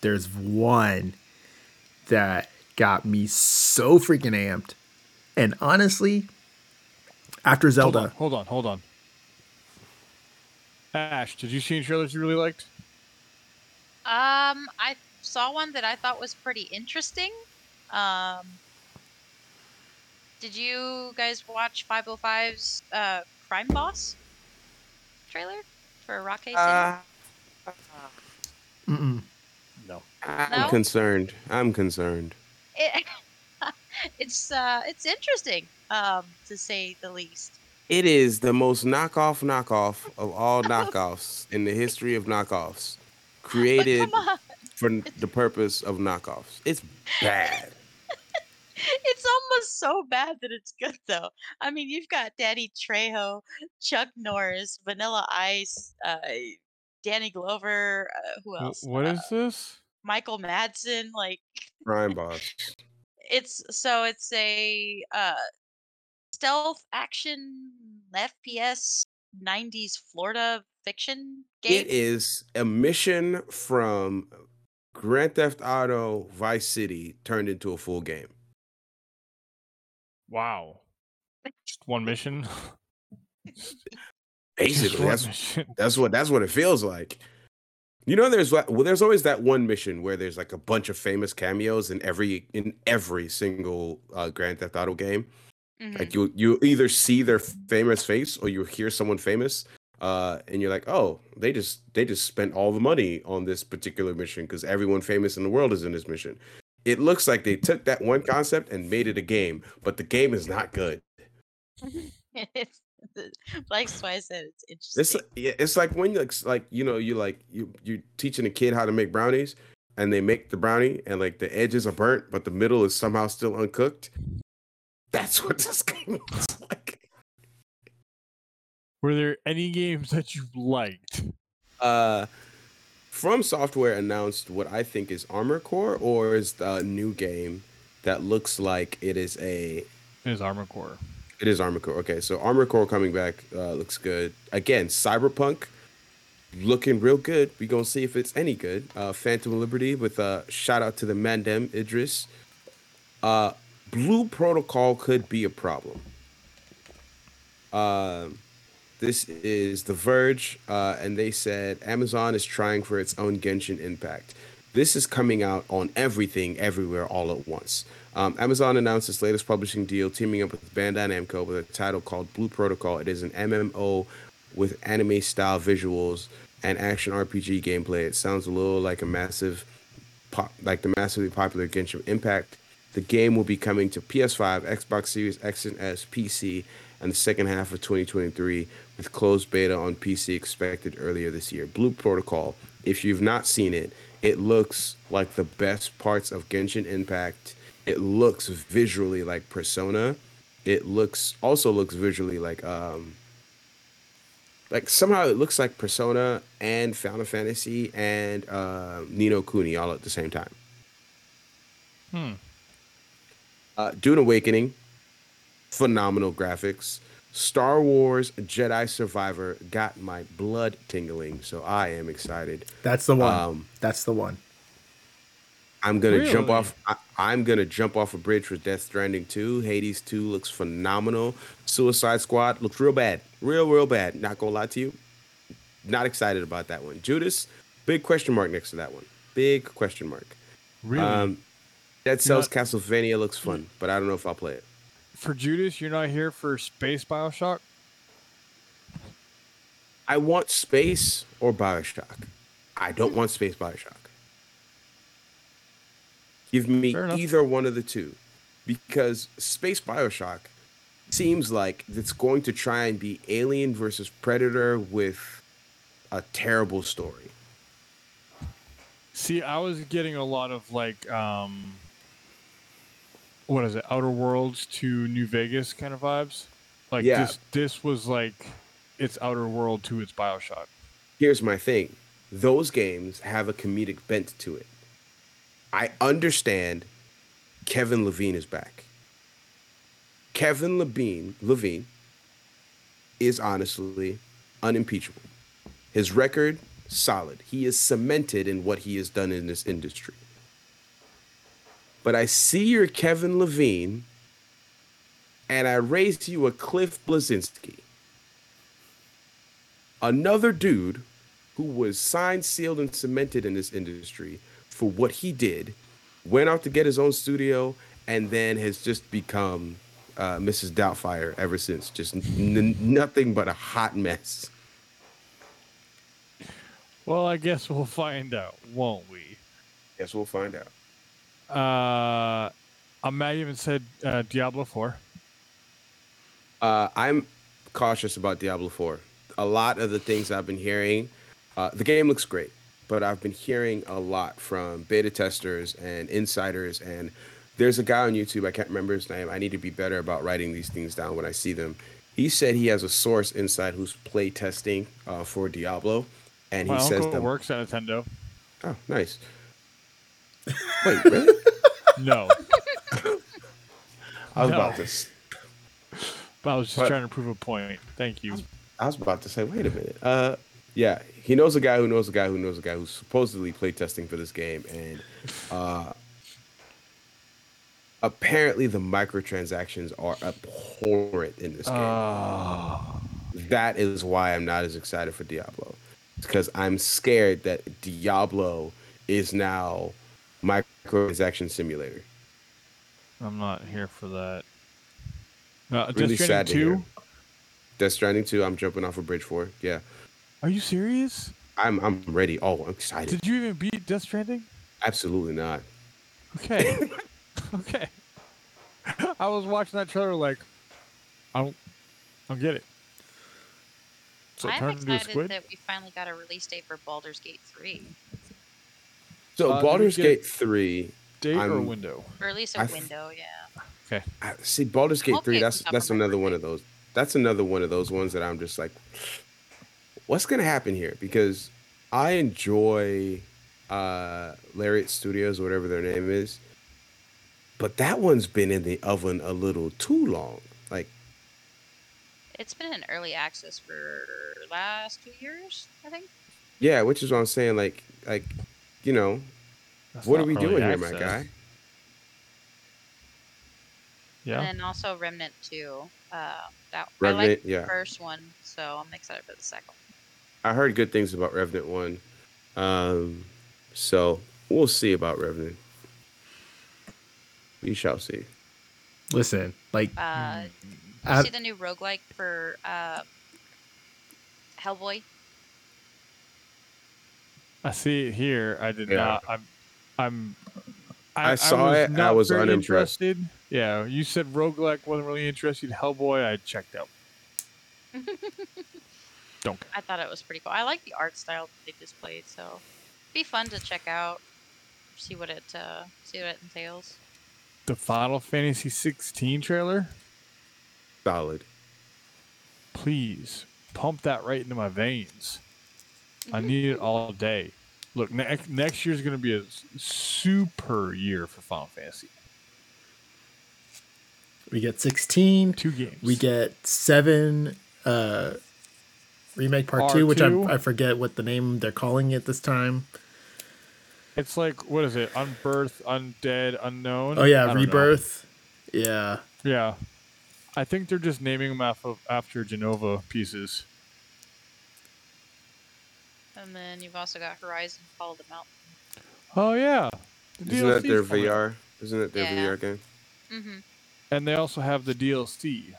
There's one that got me so freaking amped. And honestly, after Zelda, Hold on, hold on, hold on. Ash, did you see any trailers you really liked? Um, I saw one that I thought was pretty interesting. Um, did you guys watch 505's uh, Crime Boss trailer for Rockay City? Uh, mm-mm. No. I'm No? concerned. I'm concerned. it, it's uh, it's interesting, um, to say the least. It is the most knockoff knockoff of all knockoffs in the history of knockoffs, But created come on, for the purpose of knockoffs. It's bad. it's almost so bad that it's good though. I mean, you've got Danny Trejo, Chuck Norris, Vanilla Ice, uh, Danny Glover. Uh, who else? what Uh, is this? Michael Madsen? Like Ryan boss. it's so it's a uh, stealth action FPS 90s Florida fiction game. It is a mission from Grand Theft Auto Vice City turned into a full game. Wow. Just one mission. Basically, one that's mission. that's what that's what it feels like. You know, there's well, there's always that one mission where there's like a bunch of famous cameos in every in every single uh, Grand Theft Auto game. Mhm. Like you you either see their famous face or you hear someone famous, uh, and you're like, oh, they just they just spent all the money on this particular mission because everyone famous in the world is in this mission. It looks like they took that one concept and made it a game, but the game is not good. it's why I said it's It's interesting. like- yeah, it's like when you like, like you know you like you you teaching a kid how to make brownies, and they make the brownie and like the edges are burnt, but the middle is somehow still uncooked. That's what this game looks like. Were there any games that you liked? Uh, From Software announced what I think is Armored Core, or is the new game that looks like it is a It is Armored Core. It is Armored Core. Okay, so Armor Core coming back uh, looks good. Again, Cyberpunk looking real good. We gonna see if it's any good. Uh, Phantom Liberty with a uh, shout out to the Mandem Idris. Uh, Blue Protocol could be a problem. Um, this is The Verge, uh, and they said Amazon is trying for its own Genshin Impact. This is coming out on everything, everywhere, all at once. Um, Amazon announced its latest publishing deal, teaming up with Bandai Namco with a title called Blue Protocol. It is an MMO with anime-style visuals and action RPG gameplay. It sounds a little like a massive, pop, like the massively popular Genshin Impact. The game will be coming to PS5, Xbox Series X and S, PC, and the second half of 2023, with closed beta on PC expected earlier this year. Blue Protocol. If you've not seen it, it looks like the best parts of Genshin Impact. It looks visually like Persona. It looks also looks visually like um like somehow it looks like Persona and Final Fantasy and uh, Ni no Kuni all at the same time. Hmm. Uh, Dune Awakening, phenomenal graphics. Star Wars Jedi Survivor got my blood tingling, so I am excited. That's the one. Um, That's the one. I'm gonna jump off. I, I'm gonna jump off a bridge for Death Stranding 2. Hades 2 looks phenomenal. Suicide Squad looks real bad, real real bad. Not gonna lie to you. Not excited about that one. Judas, big question mark next to that one. Big question mark. Really? Um, Dead Cells Not- Castlevania looks fun, but I don't know if I'll play it. For Judas, you're not here for Space Bioshock? I want space or Bioshock. I don't want space Bioshock. Give me either one of the two. Because space Bioshock seems like it's going to try and be Alien versus Predator with a terrible story. See, I was getting a lot of like, um, what is it, Outer Worlds to New Vegas kind of vibes. Like Yeah. this, this was like its Outer World to its Bioshock. Here's my thing those games have a comedic bent to it. I understand Kevin Levine is back. Kevin Levine, Levine is honestly unimpeachable. His record, solid. He is cemented in what he has done in this industry. But I see your Kevin Levine and I raised you a Cliff Bleszinski another dude who was signed, sealed, and cemented in this industry for what he did, went out to get his own studio, and then has just become uh, Mrs. Doubtfire ever since. Just n- nothing but a hot mess. Well, I guess we'll find out, won't we? Guess we'll find out. Uh, um, Matt even said uh, Diablo 4. Uh, I'm cautious about Diablo 4. A lot of the things I've been hearing, uh, the game looks great, but I've been hearing a lot from beta testers and insiders. And there's a guy on YouTube, I can't remember his name. I need to be better about writing these things down when I see them. He said he has a source inside who's play testing uh, for Diablo. And he My says uncle that. works at Nintendo. Oh, nice. Wait, really? No, I was No. about to. s- but I was just But- trying to prove a point. Thank you. I was about to say, wait a minute. Uh, yeah, he knows a guy who knows a guy who knows a guy who's supposedly playtesting for this game, and uh, apparently the microtransactions are abhorrent in this game. Oh, that is why I'm not as excited for Diablo, because I'm scared that Diablo is now microtransaction simulator. I'm not here for that. Uh, Really Death sad Stranding to hear. 2? Death Stranding 2, I'm jumping off a bridge for. Yeah, Are you serious? I'm I'm ready. Oh, I'm excited. Did you even beat Death Stranding? Absolutely not. Okay. okay. I was watching that trailer like, I don't, I don't get it. So I'm turned into a excited that we finally got a release date for Baldur's Gate 3, So Uh, Baldur's Gate 3 Date or I'm- window? or at least a I f- window. Yeah. Okay. I, see Baldur's Gate three. That's that's another one of those. That's another one of those ones that I'm just like, what's gonna happen here? Because I enjoy uh Larian Studios, whatever their name is, but that one's been in the oven a little too long. Like, It's been in early access for last two years, I think. yeah, which is what I'm saying. Like, like, you know, That's what are we early doing here, my guy? Yeah. And then also Remnant 2. Uh, that, I like the yeah. first one, so I'm excited for the second. I heard good things about Revenant one, um, so we'll see about Revenant. We shall see. Listen, like Uh, you I- see the new roguelike for uh, Hellboy? I see it here. I did Yeah. not. I'm. I'm. I saw it, I was very unimpressed. Interested. Yeah, you said roguelike wasn't really interested. Hellboy, I checked out. Don't. care. I thought it was pretty cool. I like the art style that they displayed, so be fun to check out. See what it uh, see what it entails. The Final Fantasy 16 trailer. Solid. Please pump that right into my veins. I need it all day. Look, ne- next year's going to be a super year for Final Fantasy. we get 16, Two games. we get 7 uh remake part 2, which I R2? I forget what the name they're calling it this time. It's like what is it? Unbirth, undead, unknown. Oh yeah, don't know. rebirth. Yeah. Yeah, I think they're just naming them after after Jenova pieces. And then you've also got Horizon Call of the Mountain. Oh yeah, The Isn't that DLC their 's coming out. VR? Isn't it their Yeah. VR game? Mm-hmm. and they also have the DLC.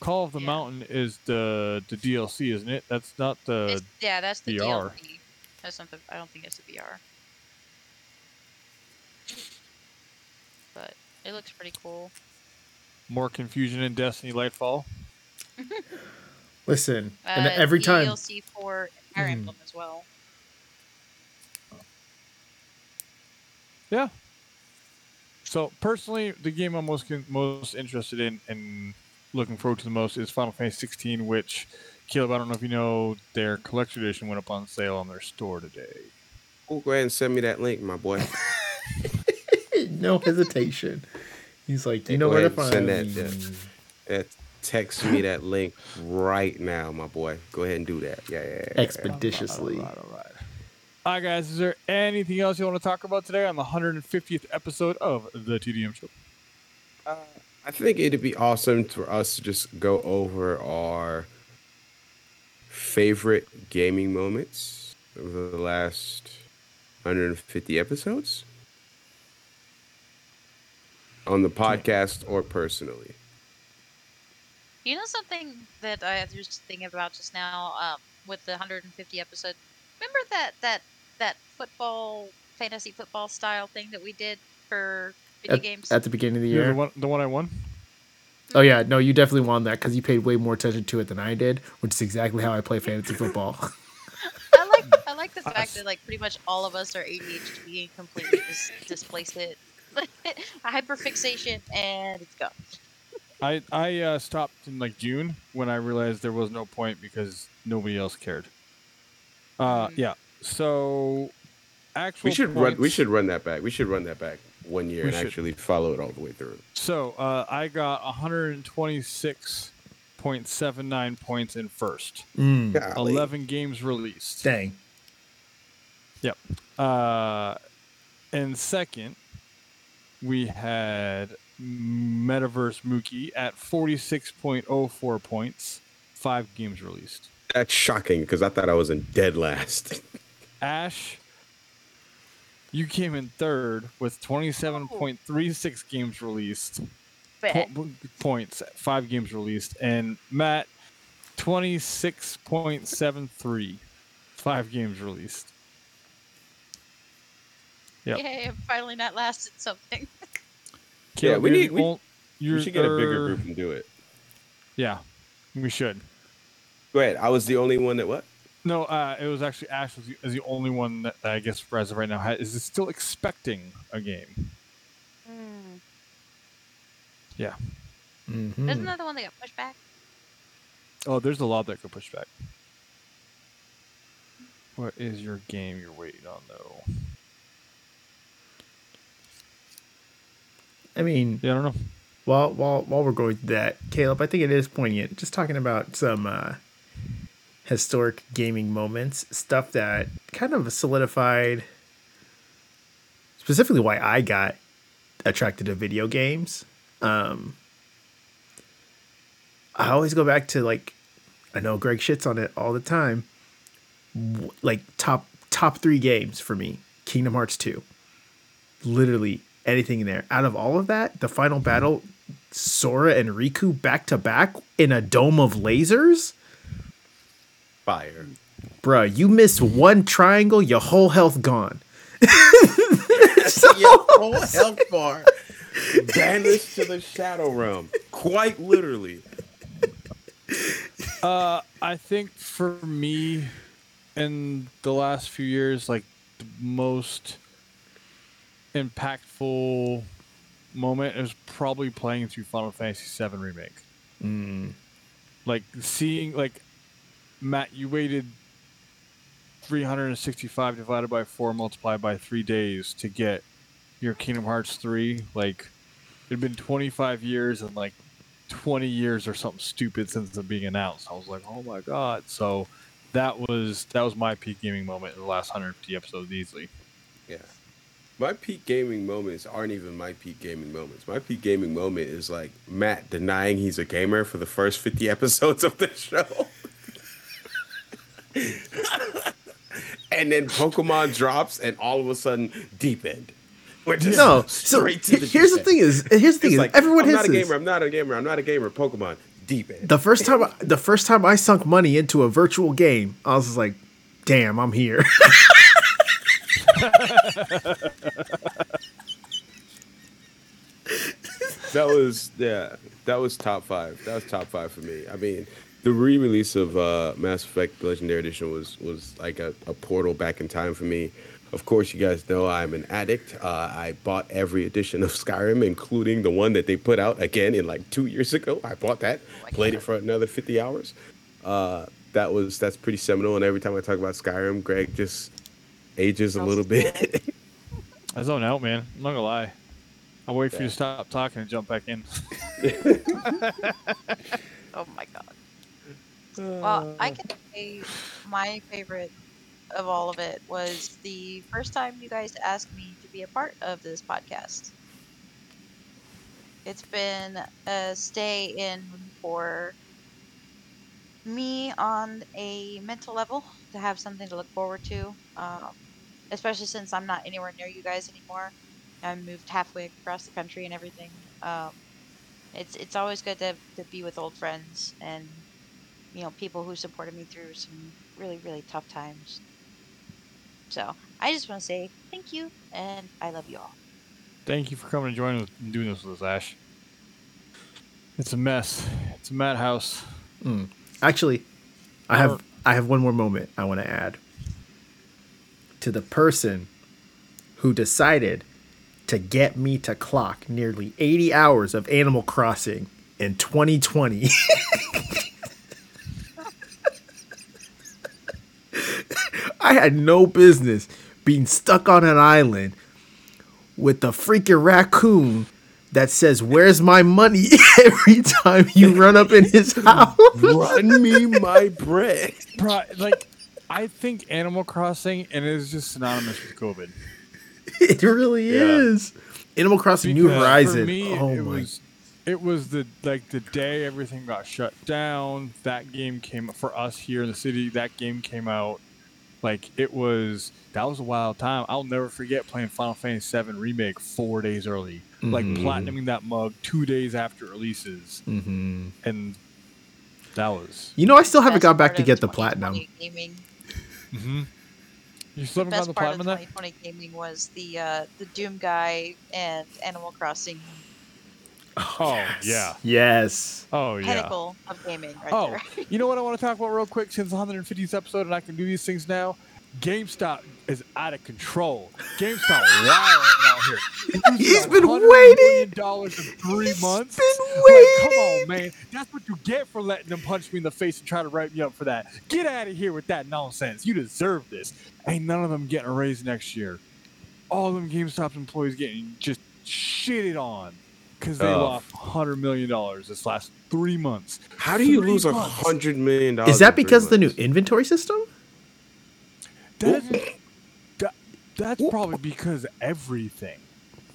Call of the Yeah. Mountain is the the DLC, isn't it? That's not the. yeah, that's the VR. DLC. That's not the. I don't think it's the VR. But it looks pretty cool. more confusion in Destiny Lightfall. Listen, Uh, and every time. DLC for Fire Mm. Emblem as well. Yeah. So personally, the game I'm most most interested in and looking forward to the most is Final Fantasy 16, which Caleb, I don't know if you know, their collector edition went up on sale on their store today. Oh, go ahead and send me that link, my boy. no hesitation. He's like, you know go where to find send me. that, Uh, text me that link right now, my boy. Go ahead and do that. Yeah, yeah, yeah, yeah. expeditiously. All right, all right. All right, guys. Is there anything else you want to talk about today on the 150th episode of the TDM Show? Uh, I think it'd be awesome for us to just go over our favorite gaming moments of the last 150 episodes on the podcast or personally. You know something that I was just thinking about just now um, with the 150 episode. Remember that that that football fantasy football style thing that we did for video At, games? at the beginning of the Yeah, year. the one, the one I won. Oh yeah, no, you definitely won that because you paid way more attention to it than I did, which is exactly how I play fantasy football. I like I like the fact that like pretty much all of us are ADHD and completely dis- displaced it. Hyperfixation and it's gone. I I uh, stopped in like June when I realized there was no point because nobody else cared. Uh, Mm. yeah. So, actual. We should run. We should run that back. We should run that back one year and should. actually follow it all the way through. So uh, I got 126.79 points in first. Mm, 11 games released. dang. Uh, and second, we had Metaverse Mookie at 46.04 points, five games released. That's shocking because I thought I was in dead last. Ash, you came in third with 27.36 games released. Po- points, five games released, and Matt, 26.73, five games released. Yep. Yay, I'm finally not last at something. Caleb, we need- we- ol- you're, we should get a bigger er, group and do it. Yeah, we should. Go ahead. I was the only one that what? No, uh, it was actually Ash was the, is the only one that, that I guess as of right now ha- is still expecting a game. Yeah. Mhm. Isn't that the one that got pushed back? Oh, there's a lot that could push back. What is your game you're waiting on though? I mean, Yeah, I don't know. while while while we're going through that, Caleb, I think it is poignant. Just talking about some uh, historic gaming moments, stuff that kind of solidified, specifically why I got attracted to video games. Um, I always go back to like, I know Greg shits on it all the time. Like top top three games for me, Kingdom Hearts two. Literally anything in there. Out of all of that, the final battle, Sora and Riku back to back in a dome of lasers. Fire. Bruh, you miss one triangle, your whole health gone. Your whole health bar banished to the shadow realm. Quite literally. Uh, I think for me, in the last few years, like the most impactful moment is probably playing through Final Fantasy VII remake. Mm. Like seeing, like Matt, you waited 365 divided by four multiplied by three days to get your Kingdom Hearts 3. Like it'd been 25 years and like 20 years or something stupid since it being announced. I was like, oh my god. So that was that was my peak gaming moment in the last 150 episodes easily. Yeah. My peak gaming moments aren't even my peak gaming moments. My peak gaming moment is like Matt denying he's a gamer for the first 50 episodes of the show. and then Pokemon drops and all of a sudden deep end. We're just No, so to the here's the thing is here's the thing is like, everyone I'm not a gamer, I'm not a gamer, I'm not a gamer. Pokemon, deep end. The first time I, the first time I sunk money into a virtual game, I was like, "Damn, I'm here." that was yeah that was top five. That was top five for me. I mean the re-release of uh mass effect legendary edition was was like a, a portal back in time for me. Of course you guys know i'm an addict. Uh, i bought every edition of skyrim including the one that they put out again in like two years ago. I bought that played it for another 50 hours. Uh that was that's pretty seminal. And every time i talk about skyrim greg just ages a little bit I zone out, man. I'm not gonna lie. I'll wait for you to stop talking and jump back in. Oh my god. Well, I can say my favorite of all of it was the first time you guys asked me to be a part of this podcast. It's been a stay in for me on a mental level to have something to look forward to, um, especially since I'm not anywhere near you guys anymore. I moved halfway across the country and everything. Um, it's it's always good to, to be with old friends and you know people who supported me through some really really tough times. So I just want to say thank you and I love you all. Thank you for coming and joining us and doing this with us, Ash. It's a mess. It's a madhouse. Actually, I have I have one more moment I want to add to the person who decided to get me to clock nearly 80 hours of Animal Crossing in 2020. I had no business being stuck on an island with the freaking raccoon that says, Where's my money? every time you run up in his house. run me my bread Bro, like, I think Animal Crossing and it is just synonymous with COVID. It really Yeah. is. Animal Crossing New Horizon. For me, oh it my. was it was the like the day everything got shut down. That game came for us here in the city. That game came out. Like it was that was a wild time. I'll never forget playing Final Fantasy VII remake four days early, like Mhm. platinuming that mug two days after it releases, Mhm. and that was. You know, I still haven't got back to get the platinum. Gaming. Mm-hmm. You still haven't Best gotten the part of platinum that? 2020 gaming was the uh, the Doom guy and Animal Crossing Oh yeah. Yes. Oh yeah. pinnacle of gaming right Oh, there. you know what I want to talk about real quick since the 150th episode and I can do these things now? GameStop is out of control. GameStop wilding out here. It He's was been waiting. million dollars in three He's months. been Like, come on, man. That's what you get for letting them punch me in the face and try to write me up for that. Get out of here with that nonsense. You deserve this. Ain't none of them getting a raise next year. All them GameStop employees getting just shitted on because they Oh. lost $100 million this last three months. How do you Three lose a hundred million dollars? Is that because of the new inventory system? That, oh. that, that's oh. probably because everything.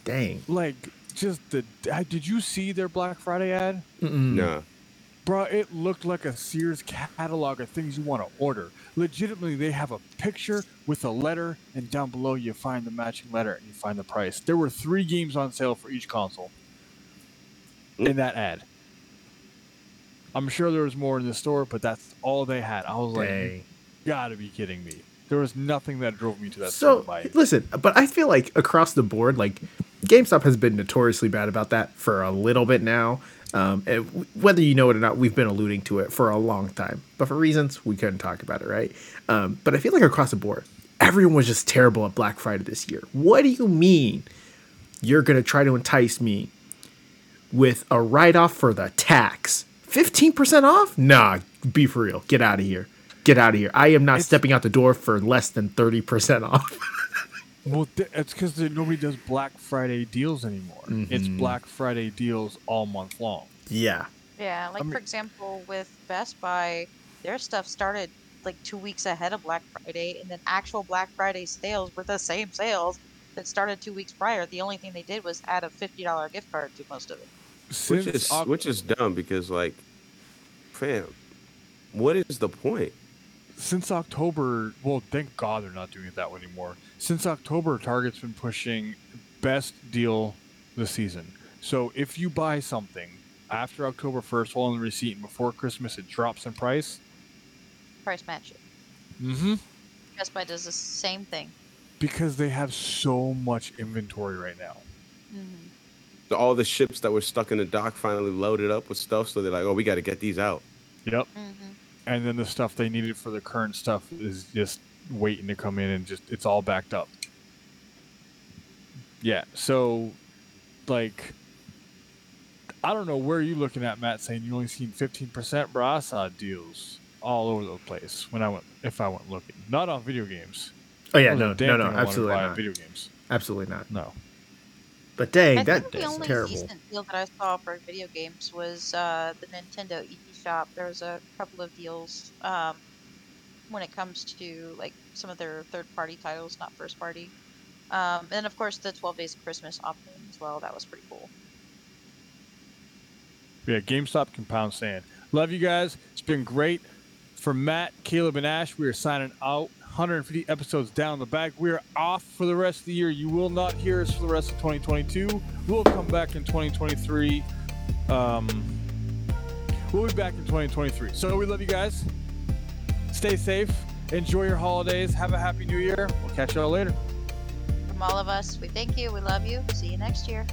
Dang. Like, just the. Did you see their Black Friday ad? Mm-mm. Nah. Bro, it looked like a Sears catalog of things you want to order. Legitimately, they have a picture with a letter, and down below you find the matching letter and you find the price. There were three games on sale for each console mm. in that ad. I'm sure there was more in the store, but that's all they had. I was like, you gotta be kidding me. There was nothing that drove me to that So to listen, but I feel like across the board, like GameStop has been notoriously bad about that for a little bit now. Um, and whether you know it or not, we've been alluding to it for a long time, but for reasons we couldn't talk about it, right? Um, but I feel like across the board, everyone was just terrible at Black Friday this year. What do you mean you're gonna try to entice me with a write off for the tax? Fifteen percent off? Nah, be for real. Get out of here. Get out of here. I am not It's- stepping out the door for less than thirty percent off. Well, th- it's because nobody does Black Friday deals anymore. It's Mhm. Black Friday deals all month long. yeah. Yeah, like mean- for example, with Best Buy, their stuff started like two weeks ahead of Black Friday, and then actual Black Friday sales were the same sales that started two weeks prior. The only thing they did was add a fifty dollar gift card to most of it. which is which is dumb because like, fam, what is the point? Since October, well, thank God they're not doing it that way anymore. Since October, Target's been pushing best deal this season. So if you buy something after October 1st while on the receipt and before Christmas, it drops in price. Price match it. Mm-hmm. Best Buy does the same thing. Because they have so much inventory right now. Mm-hmm. So all the ships that were stuck in the dock finally loaded up with stuff, so they're like, oh, we got to get these out. Yep. hmm And then the stuff they needed for the current stuff is just waiting to come in and just it's all backed up. Yeah. So, like, I don't know where you're looking at, Matt, saying you only seen fifteen percent, bro. I saw deals all over the place when I went, if I went looking, not on video games. Oh yeah, no, no, no, I wanted to absolutely not. Video games. Absolutely not. No. But dang, I that, think the that's only terrible. decent deal that I saw for video games was uh, the Nintendo eShop. There was a couple of deals um, when it comes to like some of their third-party titles, not first-party. Um, and of course the 12 Days of Christmas option as well. That was pretty cool. Yeah, GameStop can pound sand. Love you guys. It's been great. For Matt, Caleb, and Ash, we are signing out. 150 episodes down the back. We are off for the rest of the year. You will not hear us for the rest of 2022. We'll come back in 2023. Um, we'll be back in 2023. So we love you guys. Stay safe. Enjoy your holidays. Have a happy new year. We'll catch y'all later. From all of us, we thank you. We love you. See you next year.